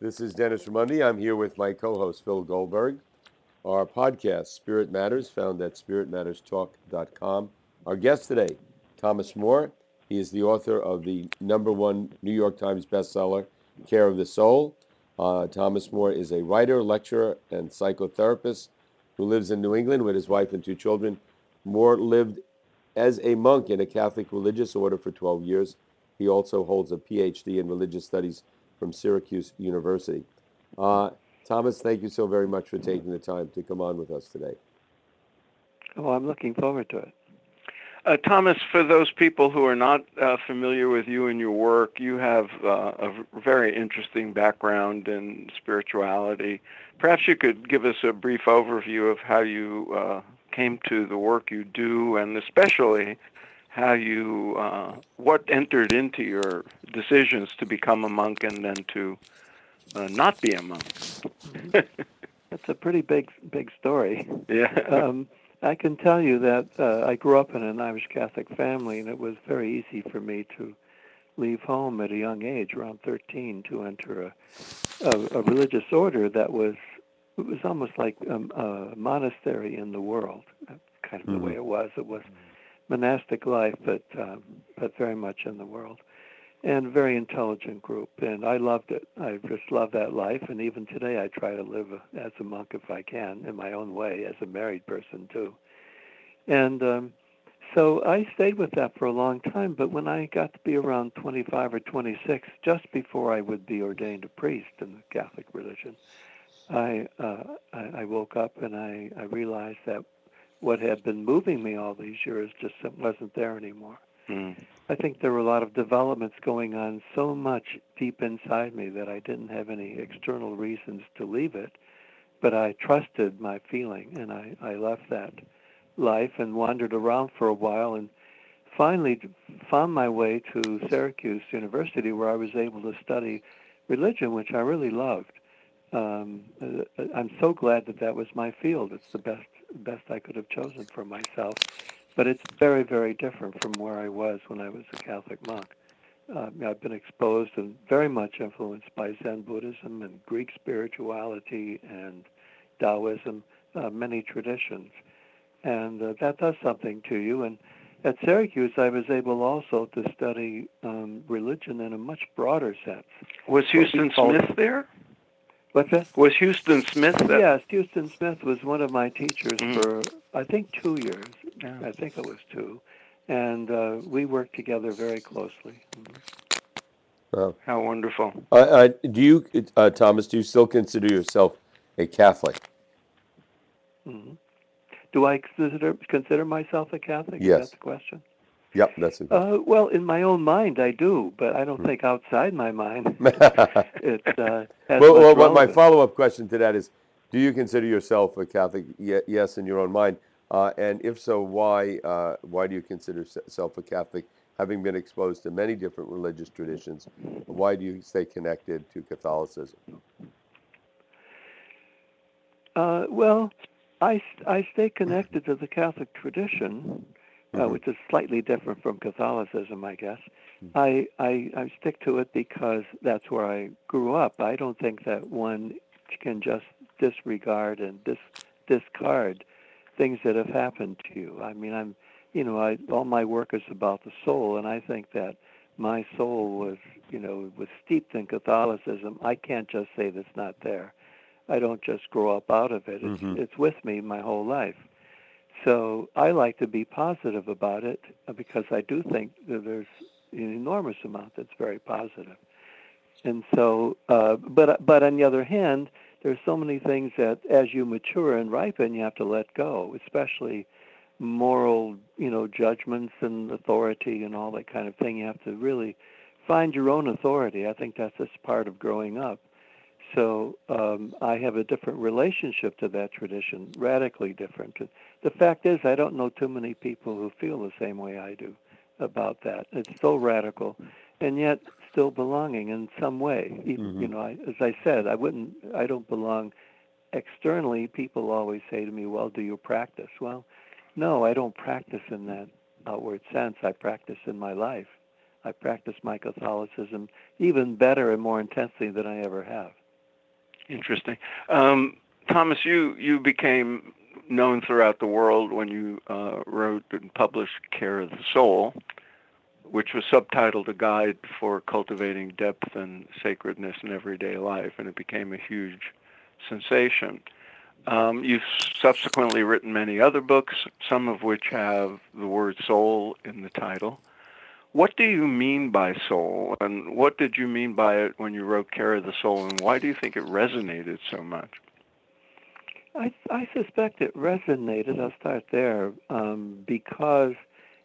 This is Dennis Raimondi. I'm here with my co host, Phil Goldberg. Our podcast, Spirit Matters, found at spiritmatterstalk.com. Our guest today, Thomas Moore. He is the author of the number one New York Times bestseller, Care of the Soul. Uh, Thomas Moore is a writer, lecturer, and psychotherapist who lives in New England with his wife and two children. Moore lived as a monk in a Catholic religious order for 12 years. He also holds a PhD in religious studies from Syracuse University. Uh, Thomas, thank you so very much for taking the time to come on with us today. Oh, I'm looking forward to it. Uh, Thomas, for those people who are not uh, familiar with you and your work, you have uh, a very interesting background in spirituality. Perhaps you could give us a brief overview of how you uh, came to the work you do, and especially how you uh, what entered into your decisions to become a monk and then to uh, not be a monk. That's a pretty big big story. Yeah. Um, I can tell you that uh, I grew up in an Irish Catholic family, and it was very easy for me to leave home at a young age, around 13, to enter a, a, a religious order that was it was almost like a, a monastery in the world. That's kind of mm-hmm. the way it was. It was monastic life, but um, but very much in the world, and very intelligent group. And I loved it. I just love that life. And even today, I try to live as a monk if I can, in my own way, as a married person too. And um, so I stayed with that for a long time. But when I got to be around 25 or 26, just before I would be ordained a priest in the Catholic religion, I uh, I, I woke up and I, I realized that what had been moving me all these years just wasn't there anymore. Mm. I think there were a lot of developments going on so much deep inside me that I didn't have any external reasons to leave it, but I trusted my feeling and I, I left that life and wandered around for a while and finally found my way to Syracuse University where I was able to study religion, which I really loved. Um, uh, I'm so glad that that was my field. It's the best best I could have chosen for myself. But it's very, very different from where I was when I was a Catholic monk. Uh, I've been exposed and very much influenced by Zen Buddhism and Greek spirituality and Taoism, uh, many traditions. And uh, that does something to you. And at Syracuse, I was able also to study um, religion in a much broader sense. Was Huston Smith there? What's that? Was Huston Smith? That... Yes, Huston Smith was one of my teachers mm. for I think two years. Yeah. I think it was two, and uh, we worked together very closely. Wow. How wonderful! Uh, uh, do you, uh, Thomas? Do you still consider yourself a Catholic? Mm-hmm. Do I consider consider myself a Catholic? Yes. Is that the question? Yep, that's it. Uh, well, in my own mind, I do, but I don't hmm. think outside my mind it uh, well, well my follow-up question to that is: Do you consider yourself a Catholic? yes, in your own mind, uh, and if so, why? Uh, why do you consider yourself a Catholic? Having been exposed to many different religious traditions, why do you stay connected to Catholicism? Uh, well, I I stay connected to the Catholic tradition uh, mm-hmm. which is slightly different from Catholicism, I guess. Mm-hmm. I, I I stick to it because that's where I grew up. I don't think that one can just disregard and dis, discard things that have happened to you. I mean, I'm, you know, I all my work is about the soul, and I think that my soul was, you know, was steeped in Catholicism. I can't just say that's not there. I don't just grow up out of it. It's, mm-hmm. it's with me my whole life. So I like to be positive about it uh, because I do think that there's an enormous amount that's very positive. And so, uh, but but on the other hand, there's so many things that as you mature and ripen, you have to let go, especially moral, you know, judgments and authority and all that kind of thing. You have to really find your own authority. I think that's just part of growing up. So um, I have a different relationship to that tradition, radically different. The fact is, I don't know too many people who feel the same way I do about that. It's so radical, and yet still belonging in some way. Even, mm-hmm. You know, I, as I said, I wouldn't. I don't belong externally. People always say to me, "Well, do you practice?" Well, no, I don't practice in that outward sense. I practice in my life. I practice my Catholicism even better and more intensely than I ever have. Interesting. Um, Thomas, you, you became known throughout the world when you uh, wrote and published Care of the Soul, which was subtitled A Guide for Cultivating Depth and Sacredness in Everyday Life, and it became a huge sensation. Um, you've subsequently written many other books, some of which have the word soul in the title. What do you mean by soul, and what did you mean by it when you wrote Care of the Soul, and why do you think it resonated so much? I, I suspect it resonated. I'll start there um, because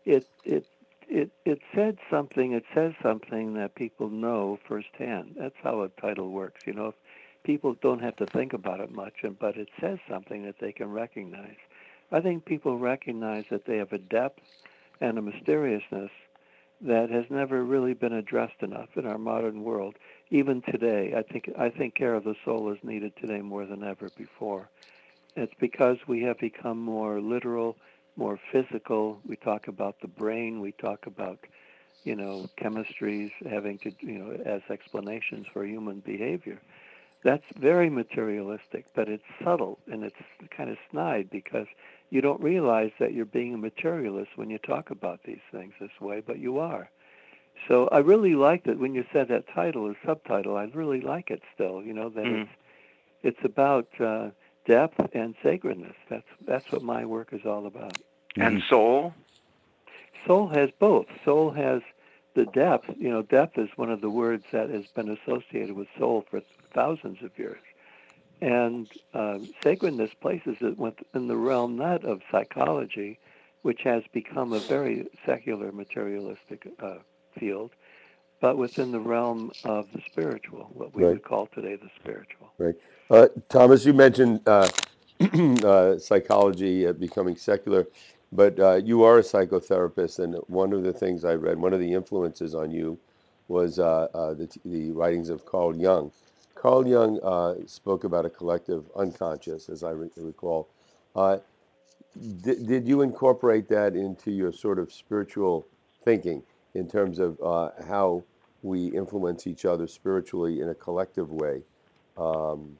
it it it it said something. It says something that people know firsthand. That's how a title works. You know, if people don't have to think about it much, and but it says something that they can recognize. I think people recognize that they have a depth and a mysteriousness that has never really been addressed enough in our modern world. Even today, I think I think care of the soul is needed today more than ever before. It's because we have become more literal, more physical. We talk about the brain. We talk about, you know, chemistries having to, you know, as explanations for human behavior. That's very materialistic, but it's subtle and it's kind of snide because you don't realize that you're being a materialist when you talk about these things this way, but you are. So I really liked it when you said that title or subtitle. I really like it still. You know that mm. it's it's about uh, depth and sacredness. That's that's what my work is all about. And mm-hmm. soul. Soul has both. Soul has the depth. You know, depth is one of the words that has been associated with soul for thousands of years. And uh, sacredness places it within the realm not of psychology, which has become a very secular materialistic uh, field, but within the realm of the spiritual, what we right. would call today the spiritual. Right. Uh, Thomas, you mentioned uh, uh, psychology uh, becoming secular, but you are a psychotherapist, and one of the things I read, one of the influences on you, was the, the writings of Carl Jung. Carl Jung uh, spoke about a collective unconscious, as I re- recall. Uh, did, did you incorporate that into your sort of spiritual thinking in terms of uh, how we influence each other spiritually in a collective way? Um,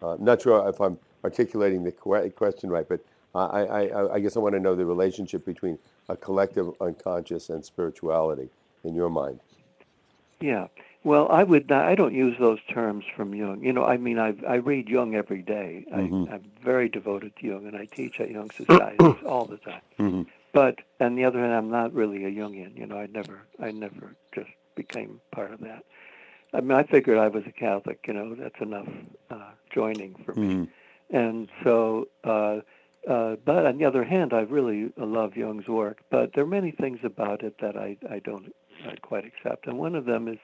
I'm uh, not sure if I'm articulating the question right, but I, I, I guess I want to know the relationship between a collective unconscious and spirituality in your mind. Yeah. Well, I would not, I don't use those terms from Jung. You know, I mean, I I read Jung every day. Mm-hmm. I, am very devoted to Jung, and I teach at Jung societies all the time. Mm-hmm. But on the other hand, I'm not really a Jungian. You know, I never I never just became part of that. I mean, I figured I was a Catholic. You know, that's enough uh, joining for me. Mm-hmm. And so, uh, uh, but on the other hand, I really love Jung's work. But there are many things about it that I I don't I quite accept. And one of them is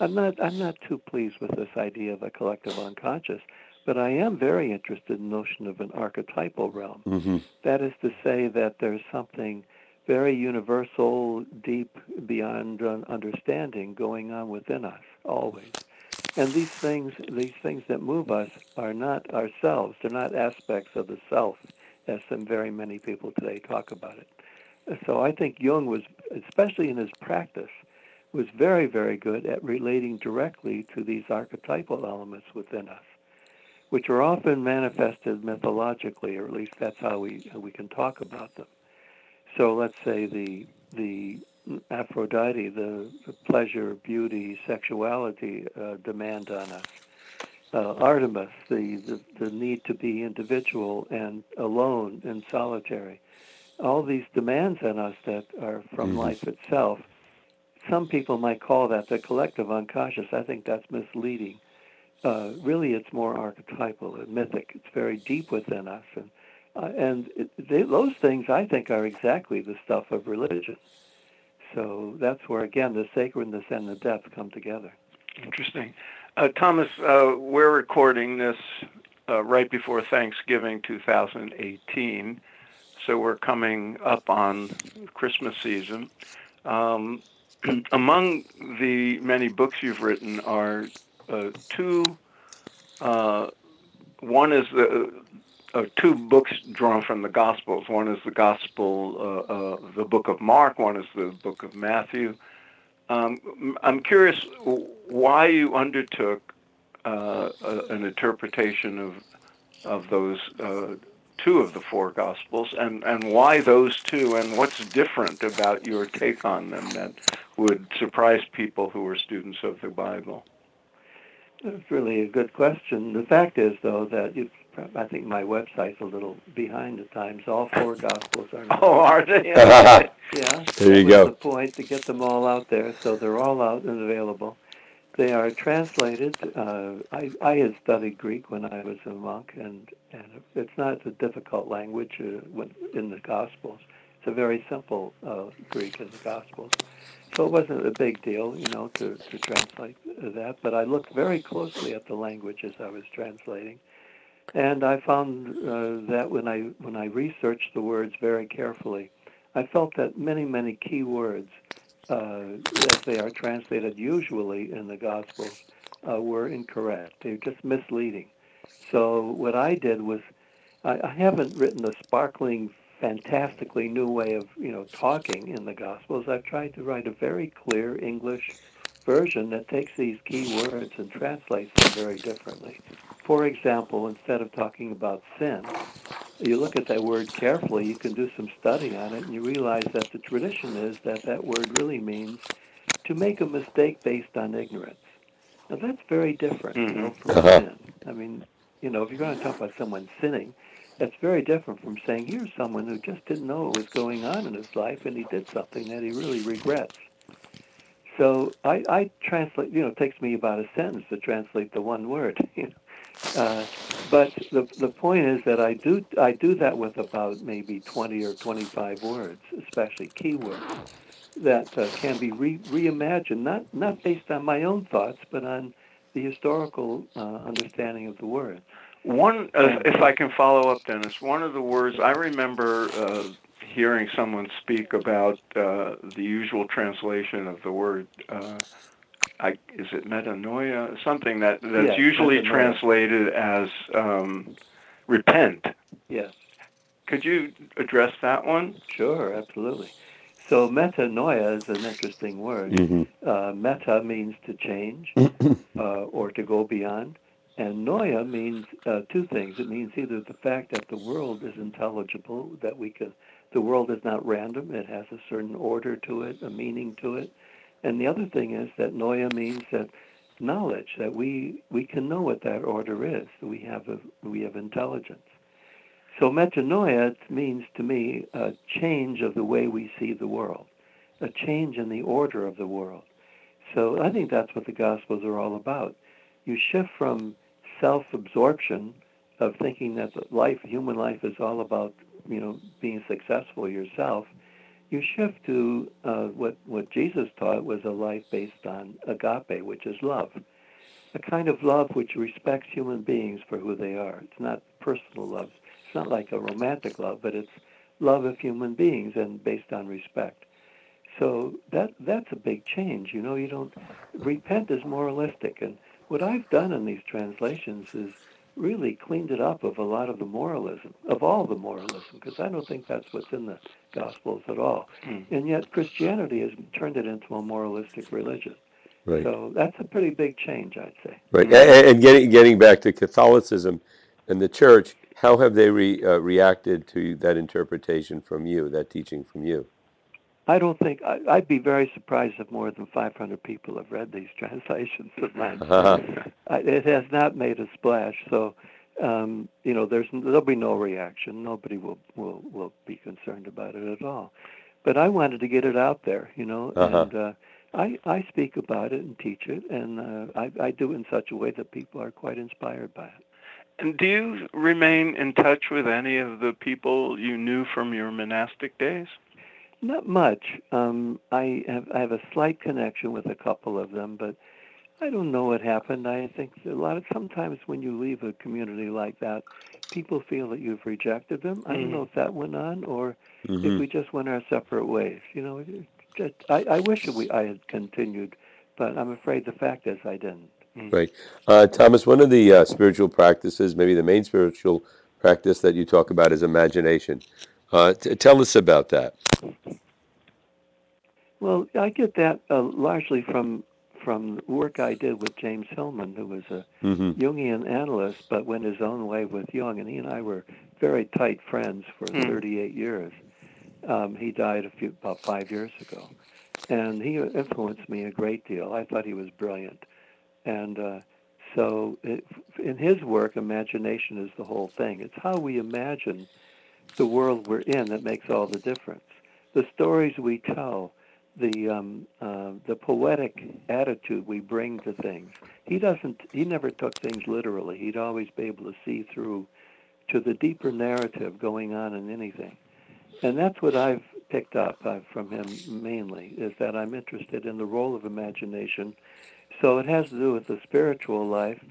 I'm not I'm not too pleased with this idea of a collective unconscious, but I am very interested in the notion of an archetypal realm. Mm-hmm. That is to say that there's something very universal, deep, beyond understanding going on within us always. And these things, these things that move us, are not ourselves. They're not aspects of the self, as some very many people today talk about it. So I think Jung was, especially in his practice, was very, very good at relating directly to these archetypal elements within us, which are often manifested mythologically, or at least that's how we we can talk about them. So let's say the the Aphrodite, the, the pleasure, beauty, sexuality uh, demand on us. Uh, Artemis, the, the, the need to be individual and alone and solitary. All these demands on us that are from mm-hmm. life itself some people might call that the collective unconscious. I think that's misleading. Uh, really, it's more archetypal and mythic. It's very deep within us, and uh, and it, they, those things I think are exactly the stuff of religion. So that's where again the sacredness and the depth come together. Interesting, uh, Thomas. Uh, we're recording this uh, right before Thanksgiving 2018, so we're coming up on Christmas season. Um, among the many books you've written are uh, two. Uh, one is the uh, two books drawn from the Gospels. One is the Gospel, uh, uh, the Book of Mark. One is the Book of Matthew. Um, I'm curious why you undertook uh, a, an interpretation of of those uh, two of the four Gospels, and and why those two, and what's different about your take on them that would surprise people who are students of the Bible. That's really a good question. The fact is, though, that you, I think my website's a little behind the times. All four Gospels are. Oh, are they? yeah. There you go. The point to get them all out there, so they're all out and available. They are translated. Uh, I, I had studied Greek when I was a monk, and, and it's not a difficult language uh, in the Gospels. It's a very simple uh, Greek in the Gospels. So it wasn't a big deal, you know, to, to translate that. But I looked very closely at the language as I was translating, and I found uh, that when I when I researched the words very carefully, I felt that many many key words, uh, as they are translated usually in the Gospels, uh, were incorrect. They're just misleading. So what I did was, I, I haven't written a sparkling fantastically new way of you know talking in the Gospels. I've tried to write a very clear English version that takes these key words and translates them very differently. For example, instead of talking about sin, you look at that word carefully, you can do some study on it, and you realize that the tradition is that that word really means to make a mistake based on ignorance. Now that's very different, you know, from Uh-huh. sin. I mean, you know, if you're going to talk about someone sinning, that's very different from saying here's someone who just didn't know what was going on in his life and he did something that he really regrets. So I, I translate, you know, it takes me about a sentence to translate the one word. You know? Uh, but the the point is that I do I do that with about maybe 20 or 25 words, especially keywords that uh, can be re- reimagined, not not based on my own thoughts, but on the historical uh, understanding of the word. One, uh, if I can follow up, Dennis, one of the words I remember uh, hearing someone speak about the usual translation of the word. I, is it metanoia? Something that that's Yes, usually metanoia. translated as um, repent. Yes. Could you address that one? Sure, absolutely. So metanoia is an interesting word. Mhm. Uh, meta means to change uh, or to go beyond, and noia means uh, two things. It means either the fact that the world is intelligible, that we can, the world is not random, it has a certain order to it, a meaning to it, and the other thing is that noia means that knowledge, that we we can know what that order is. We have a we have intelligence. So metanoia means to me a change of the way we see the world, a change in the order of the world. So I think that's what the Gospels are all about. You shift from self-absorption of thinking that life, human life, is all about you know being successful yourself. You shift to uh, what what Jesus taught was a life based on agape, which is love, a kind of love which respects human beings for who they are. It's not personal love. It's not like a romantic love, but it's love of human beings and based on respect. So that that's a big change. You know, you don't repent is moralistic, and what I've done in these translations is really cleaned it up of a lot of the moralism, of all the moralism, because I don't think that's what's in the Gospels at all. Mm. And yet Christianity has turned it into a moralistic religion. Right. So that's a pretty big change, I'd say. Right. A- a- And getting getting back to Catholicism and the church, how have they re, uh, reacted to that interpretation from you, that teaching from you? I don't think I, I'd be very surprised if more than 500 people have read these translations of mine. I, it has not made a splash, so um, you know there's there'll be no reaction. Nobody will will will be concerned about it at all. But I wanted to get it out there, you know, Uh-huh. and uh, I I speak about it and teach it, and uh, I I do it in such a way that people are quite inspired by it. And do you remain in touch with any of the people you knew from your monastic days? Not much. Um, I have I have a slight connection with a couple of them, but I don't know what happened. I think a lot of sometimes when you leave a community like that, people feel that you've rejected them. I don't Mhm. know if that went on or if Mhm. we just went our separate ways. You know, just, I, I wish we I had continued, but I'm afraid the fact is I didn't. Right. Uh, Thomas, one of the uh, spiritual practices, maybe the main spiritual practice that you talk about is imagination. Uh, t- tell us about that. Well, I get that uh, largely from from work I did with James Hillman, who was a hmm Jungian analyst, but went his own way with Jung, and he and I were very tight friends for Hmm. 38 years. Um, he died a few about five years ago, and he influenced me a great deal. I thought he was brilliant, and uh, so it, in his work, imagination is the whole thing. It's how we imagine the world we're in that makes all the difference. The stories we tell, the um, uh, the poetic attitude we bring to things. He doesn't. He never took things literally. He'd always be able to see through to the deeper narrative going on in anything, and that's what I've picked up uh, from him mainly. Is that I'm interested in the role of imagination. So it has to do with the spiritual life.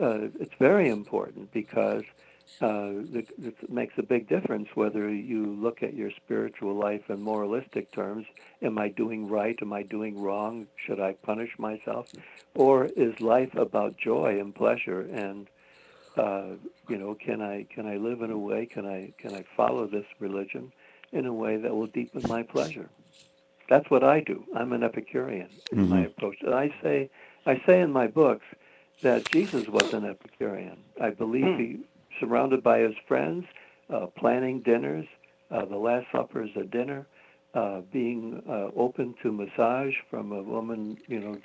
Uh, it's very important because uh, it, it makes a big difference whether you look at your spiritual life in moralistic terms. Am I doing right? Am I doing wrong? Should I punish myself? Or is life about joy and pleasure? And uh, you know, can I can I live in a way? Can I can I follow this religion in a way that will deepen my pleasure? That's what I do. I'm an Epicurean in my Mhm. approach. And I say I say in my books that Jesus was an Epicurean. I believe Hmm. he surrounded by his friends, uh, planning dinners. Uh, the Last Supper is a dinner. Uh, being uh, open to massage from a woman, you know,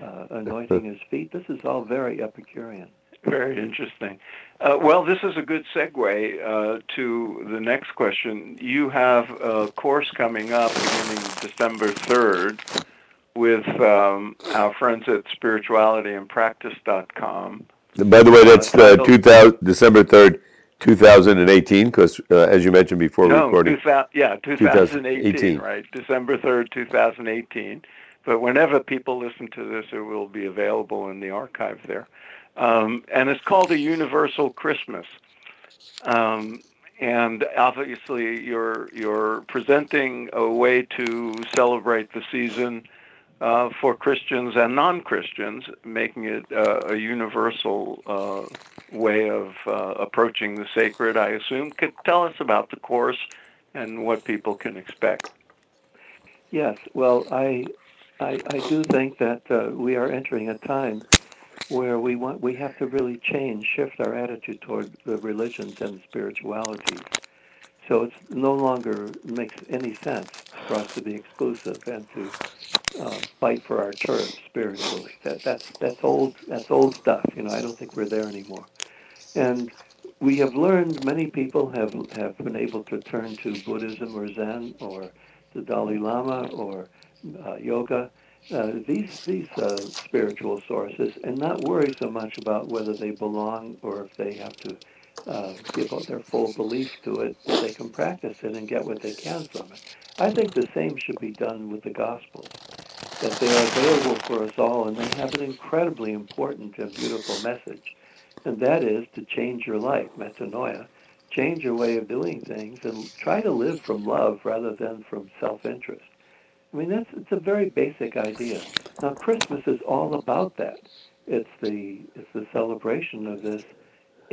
uh, anointing his feet. This is all very Epicurean. Very interesting. Uh, well, this is a good segue to the next question. You have a course coming up beginning December 3rd with um, our friends at spiritualityandpractice.com. By the way, that's the title- 2000, December 3rd, 2018, because uh, as you mentioned before no, recording, 2000, yeah, 2018, 2018. right? December 3rd, 2018. But whenever people listen to this, it will be available in the archive there. Um, and it's called a Universal Christmas. Um, and obviously, you're you're presenting a way to celebrate the season uh, for Christians and non-Christians, making it uh, a universal uh, way of uh, approaching the sacred. I assume. Could tell us about the course and what people can expect. Yes, well, I, I, I do think that uh, we are entering a time where we want we have to really change, shift our attitude toward the religions and spiritualities. So it's no longer makes any sense for us to be exclusive and to uh, fight for our turf spiritually. That that's that's old that's old stuff. You know, I don't think we're there anymore. And we have learned many people have have been able to turn to Buddhism or Zen or the Dalai Lama or uh, yoga, uh, these these uh, spiritual sources, and not worry so much about whether they belong or if they have to uh, give their full belief to it. That they can practice it and get what they can from it. I think the same should be done with the Gospels. That they are available for us all, and they have an incredibly important and beautiful message, and that is to change your life, metanoia, change your way of doing things, and try to live from love rather than from self-interest. I mean, that's it's a very basic idea. Now, Christmas is all about that. It's the it's the celebration of this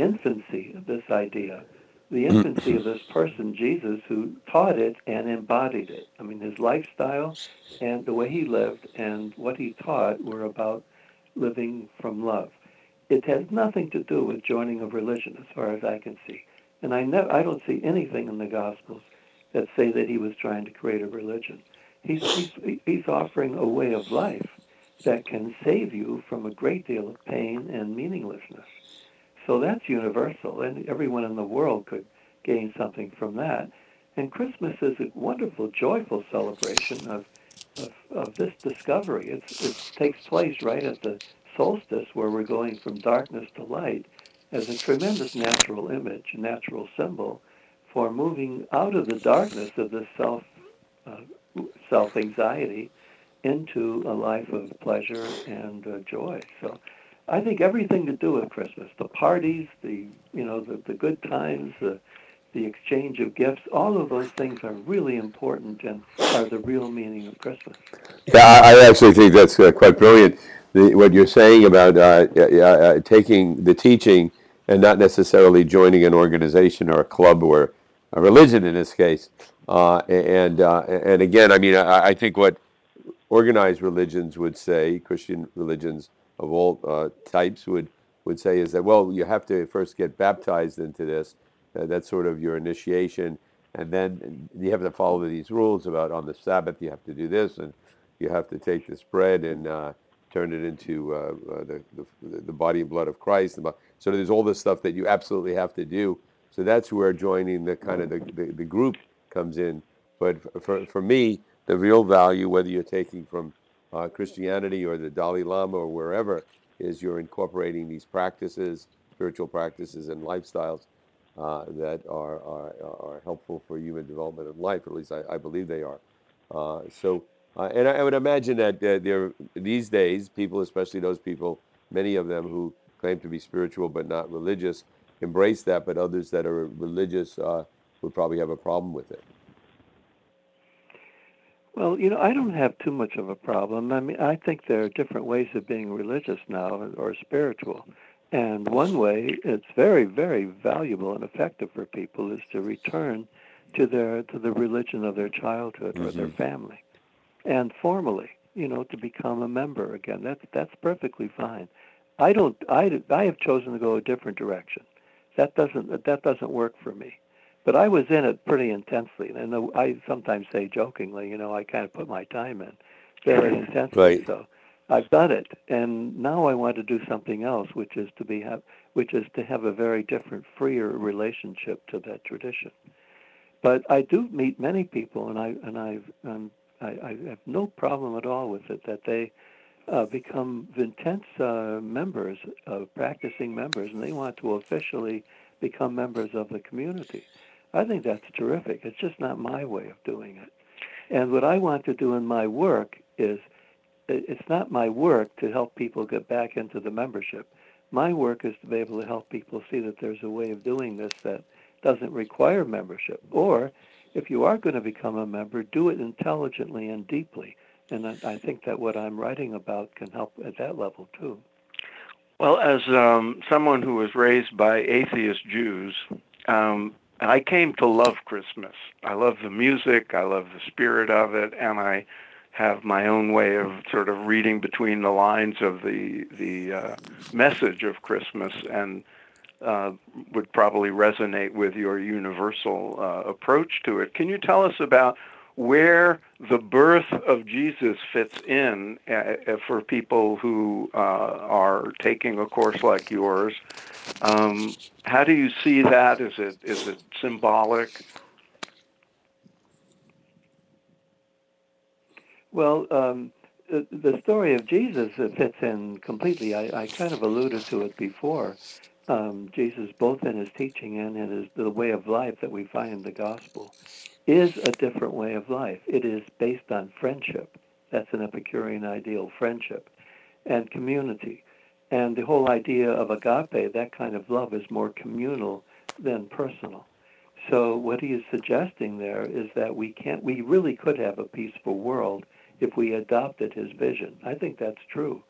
infancy of this idea, the mm. infancy of this person, Jesus, who taught it and embodied it. I mean, his lifestyle and the way he lived and what he taught were about living from love. It has nothing to do with joining a religion, as far as I can see. And I never, I don't see anything in the Gospels that say that he was trying to create a religion. He's, he's, he's offering a way of life that can save you from a great deal of pain and meaninglessness. So that's universal, and everyone in the world could gain something from that. And Christmas is a wonderful, joyful celebration of, of, of this discovery. It's, it takes place right at the solstice where we're going from darkness to light as a tremendous natural image, natural symbol for moving out of the darkness of this self uh, self anxiety into a life of pleasure and uh, joy. So I think everything to do with Christmas, the parties, the you know the, the good times, the the exchange of gifts, all of those things are really important and are the real meaning of Christmas. Yeah, I, actually think that's uh, quite brilliant. The, what you're saying about uh, uh, uh, taking the teaching and not necessarily joining an organization or a club or a religion in this case. Uh, and uh, and again, I mean, I, I think what organized religions would say, Christian religions of all uh, types would would say is that well, you have to first get baptized into this. Uh, that's sort of your initiation, and then you have to follow these rules about on the Sabbath you have to do this, and you have to take this bread and uh, turn it into uh, uh, the, the, the body and blood of Christ. So there's all this stuff that you absolutely have to do. So that's where joining the kind of the, the, the group comes in. But for, for me, the real value, whether you're taking from uh, Christianity or the Dalai Lama or wherever, is you're incorporating these practices, spiritual practices, and lifestyles uh, that are, are, are helpful for human development in life. At least I, I believe they are. Uh, so, uh, and I, I, would imagine that uh, there these days, people, especially those people, many of them who claim to be spiritual but not religious, embrace that. But others that are religious uh, would probably have a problem with it. Well, you know, I don't have too much of a problem. I mean, I think there are different ways of being religious now or spiritual. And one way it's very, very valuable and effective for people is to return to their to the religion of their childhood mm-hmm. or their mm-hmm. family. And formally, you know, to become a member again. That's that's perfectly fine. I don't I I have chosen to go a different direction. That doesn't that doesn't work for me. But I was in it pretty intensely, and I sometimes say jokingly, you know, I kind of put my time in very intensely. Right. So I've done it, and now I want to do something else, which is to be have, which is to have a very different, freer relationship to that tradition. But I do meet many people, and I and I've um, I, I have no problem at all with it that they uh, become intense uh, members, uh, practicing members, and they want to officially become members of the community. I think that's terrific. It's just not my way of doing it. And what I want to do in my work is it's not my work to help people get back into the membership. My work is to be able to help people see that there's a way of doing this that doesn't require membership. Or if you are going to become a member, do it intelligently and deeply. And I think that what I'm writing about can help at that level too. Well, as um, someone who was raised by atheist Jews, um, I came to love Christmas. I love the music, I love the spirit of it, and I have my own way of sort of reading between the lines of the the uh, message of Christmas, and uh, would probably resonate with your universal uh, approach to it. Can you tell us about where the birth of Jesus fits in uh, uh, for people who uh, are taking a course like yours. Um, how do you see that? Is it is it symbolic? Well, um, the, story of Jesus fits in completely. I, I, kind of alluded to it before. Um, Jesus, both in his teaching and in his, the way of life that we find in the gospel, is a different way of life. It is based on friendship. That's an Epicurean ideal, friendship, and community. And the whole idea of agape, that kind of love, is more communal than personal. So what he is suggesting there is that we can't, we really could have a peaceful world if we adopted his vision. I think that's true.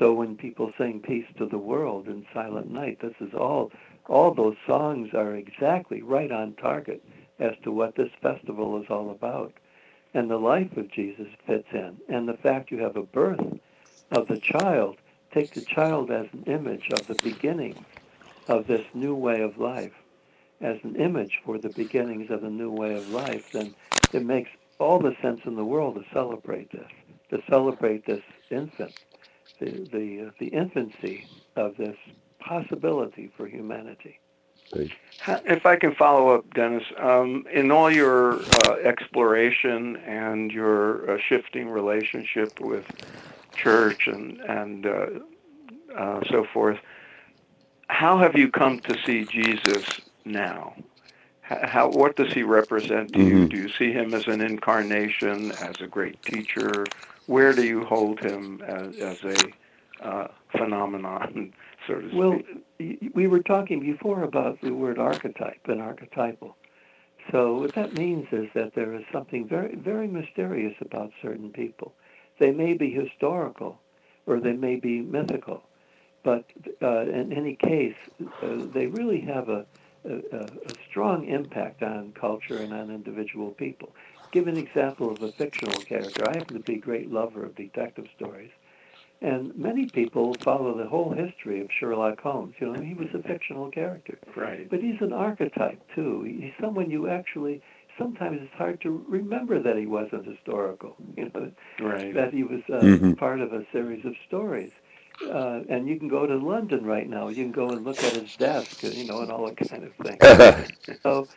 So when people sing peace to the world in Silent Night, this is all, all those songs are exactly right on target as to what this festival is all about. And the life of Jesus fits in. And the fact you have a birth of the child, take the child as an image of the beginning of this new way of life, as an image for the beginnings of the new way of life, then it makes all the sense in the world to celebrate this, to celebrate this infant, the, the, uh, the infancy of this possibility for humanity. If I can follow up, Dennis, um, in all your uh, exploration and your uh, shifting relationship with church and and uh, uh so forth, how have you come to see Jesus now? How, what does he represent to mm-hmm. you? Do you see him as an incarnation, as a great teacher? Where do you hold him as, as a uh, phenomenon so to well, we were talking before about the word archetype and archetypal. So what that means is that there is something very, very mysterious about certain people. They may be historical, or they may be mythical, but uh, in any case, uh, they really have a, a, a, strong impact on culture and on individual people. give an example of a fictional character. I happen to be a great lover of detective stories. And many people follow the whole history of Sherlock Holmes. You know, he was a fictional character. Right. But he's an archetype, too. He's someone you actually, sometimes it's hard to remember that he wasn't historical, you know, Right. that he was uh, Mhm. part of a series of stories. Uh, and you can go to London right now. You can go and look at his desk, you know, and all that kind of thing. So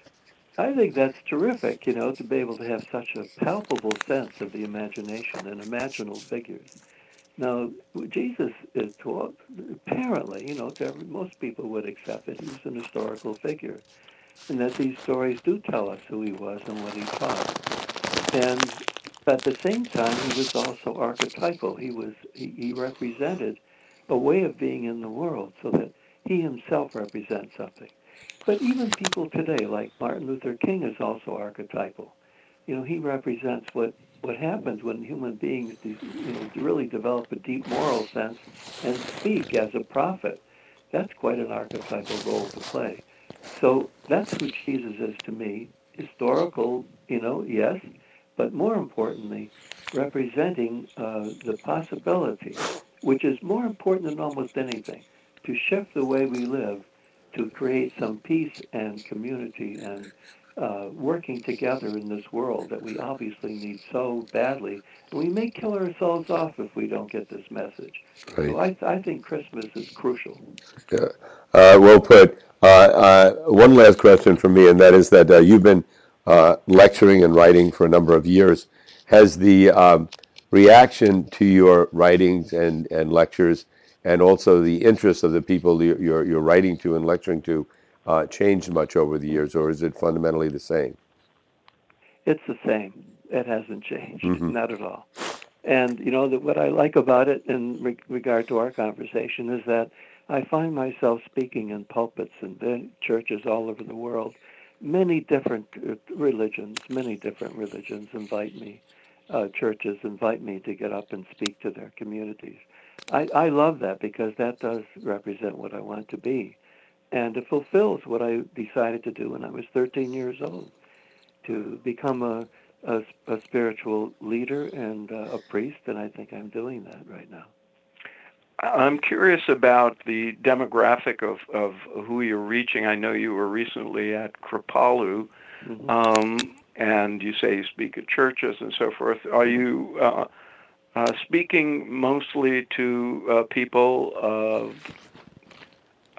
I think that's terrific, you know, to be able to have such a palpable sense of the imagination and imaginal figures. Now, Jesus is taught, apparently, you know, most people would accept that he was an historical figure, and that these stories do tell us who he was and what he taught. And at the same time, he was also archetypal. He was he, he represented a way of being in the world, so that he himself represents something. But even people today, like Martin Luther King, is also archetypal. You know, he represents what what happens when human beings, you know, really develop a deep moral sense and speak as a prophet. That's quite an archetypal role to play. So that's who Jesus is to me. Historical, you know, yes, but more importantly, representing uh, the possibility, which is more important than almost anything, to shift the way we live to create some peace and community and uh, working together in this world that we obviously need so badly. And we may kill ourselves off if we don't get this message. Right. So I, I think Christmas is crucial. Uh, well put. Uh, uh, one last question from me, and that is that uh, you've been uh, lecturing and writing for a number of years. Has the um, reaction to your writings and, and lectures, and also the interest of the people you're, you're writing to and lecturing to, uh, changed much over the years, or is it fundamentally the same? It's the same. It hasn't changed, Mhm. not at all. And you know that what I like about it in re- regard to our conversation is that I find myself speaking in pulpits and in churches all over the world. Many different uh, religions, many different religions invite me. Uh, churches invite me to get up and speak to their communities. I, I love that because that does represent what I want to be. And it fulfills what I decided to do when I was 13 years old to become a, a, a spiritual leader and uh, a priest, and I think I'm doing that right now. I'm curious about the demographic of, of who you're reaching. I know you were recently at Kripalu, Mhm. um, and you say you speak at churches and so forth. Are you uh, uh, speaking mostly to uh, people of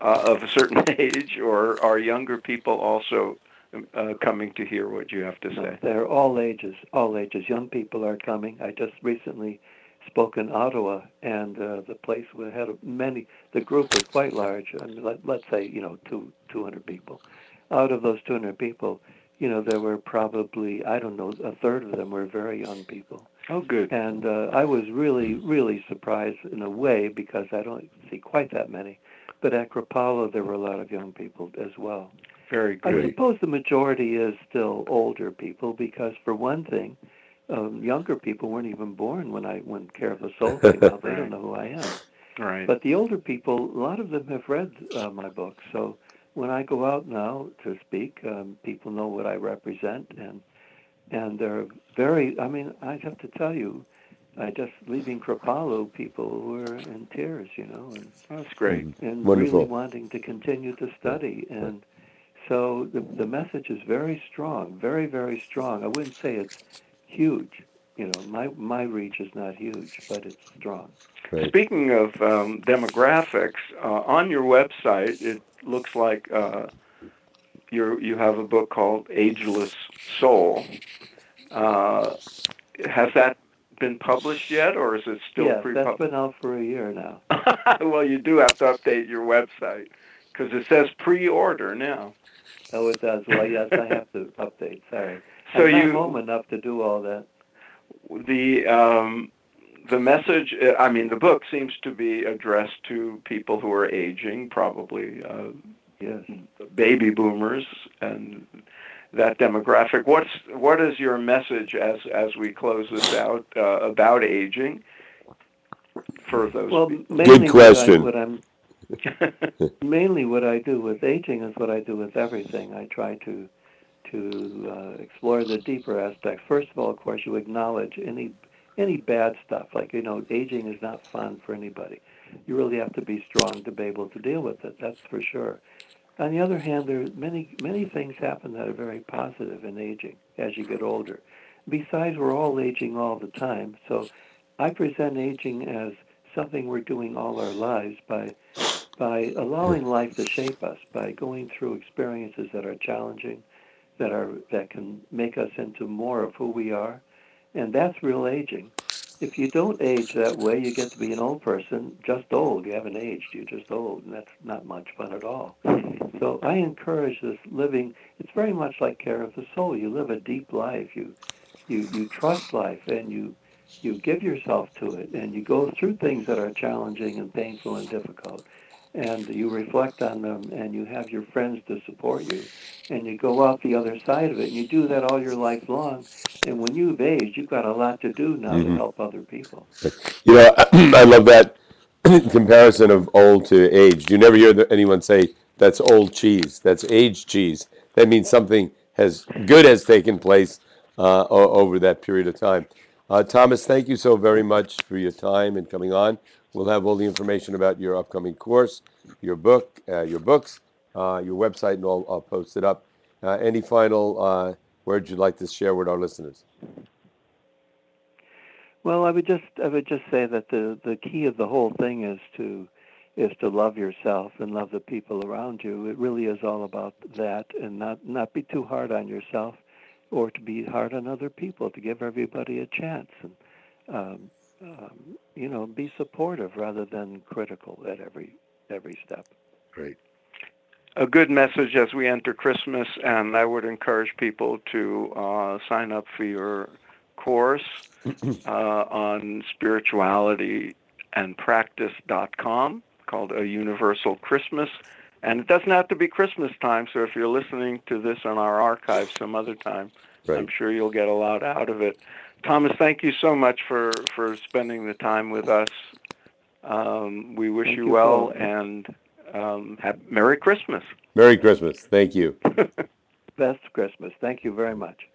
uh, of a certain age, or are younger people also uh, coming to hear what you have to No, say? they're all ages, all ages. Young people are coming. I just recently spoke in Ottawa, and uh, the place we had many. The group was quite large. I mean, let, let's say you know two 200 people. Out of those 200 people, you know there were probably I don't know a third of them were very young people. Oh, good. And uh, I was really, really surprised in a way because I don't see quite that many. But at Kripalu, there were a lot of young people as well. Very good. I suppose the majority is still older people because, for one thing, um, younger people weren't even born when I when Care of the Soul came out. They don't know who I am. Right. But the older people, a lot of them have read uh, my book. So when I go out now to speak, um, people know what I represent, and and they're very. I mean, I have to tell you, I just leaving Kripalu, people were in tears, you know, and That's great. and Wonderful. really wanting to continue to study. And so the, the message is very strong, very, very strong. I wouldn't say it's huge. You know, my, my reach is not huge, but it's strong. Right. Speaking of um, demographics, uh, on your website, it looks like uh, you you have a book called Ageless Soul. Uh, has that been published yet, or is it still yes, pre-published? That's been out for a year now. well, you do have to update your website because it says pre-order now. Oh, it does. Well, yes, I have to update. Sorry. So I'm you home enough to do all that. the um, the message. uh, I mean, the book seems to be addressed to people who are aging, probably uh, Yes. baby boomers and that demographic. What's what is your message as as we close this out uh, about aging for those? Well, people? mainly question. What, I, what I'm mainly what I do with aging is what I do with everything. I try to to uh, explore the deeper aspects. First of all, of course, you acknowledge any any bad stuff. Like you know, aging is not fun for anybody. You really have to be strong to be able to deal with it. That's for sure. On the other hand, there are many many things happen that are very positive in aging as you get older. Besides, we're all aging all the time. So, I present aging as something we're doing all our lives by by allowing life to shape us, by going through experiences that are challenging, that are that can make us into more of who we are, and that's real aging. If you don't age that way, you get to be an old person, just old. You haven't aged, you're just old, and that's not much fun at all. So I encourage this living. It's very much like care of the soul. You live a deep life. You you you trust life, and you you give yourself to it, and you go through things that are challenging and painful and difficult and you reflect on them and you have your friends to support you and you go out the other side of it and you do that all your life long and when you've aged you've got a lot to do now mm-hmm. to help other people you know i love that comparison of old to aged you never hear anyone say that's old cheese that's aged cheese that means something has good has taken place uh, over that period of time uh, thomas thank you so very much for your time and coming on We'll have all the information about your upcoming course, your book, uh, your books, uh, your website, and all. I'll post it up. Uh, any final uh, words you'd like to share with our listeners? Well, I would just I would just say that the the key of the whole thing is to is to love yourself and love the people around you. It really is all about that, and not not be too hard on yourself, or to be hard on other people. To give everybody a chance, and um, um, you know, be supportive rather than critical at every every step. Great. A good message as we enter Christmas, and I would encourage people to uh, sign up for your course uh, on spirituality and practice.com called A Universal Christmas. And it doesn't have to be Christmas time, so if you're listening to this on our archive some other time, right. I'm sure you'll get a lot out of it. Thomas, thank you so much for, for spending the time with us. Um, we wish you, you, well and um, have Merry Christmas. Merry Christmas. Thank you. Best Christmas. Thank you very much.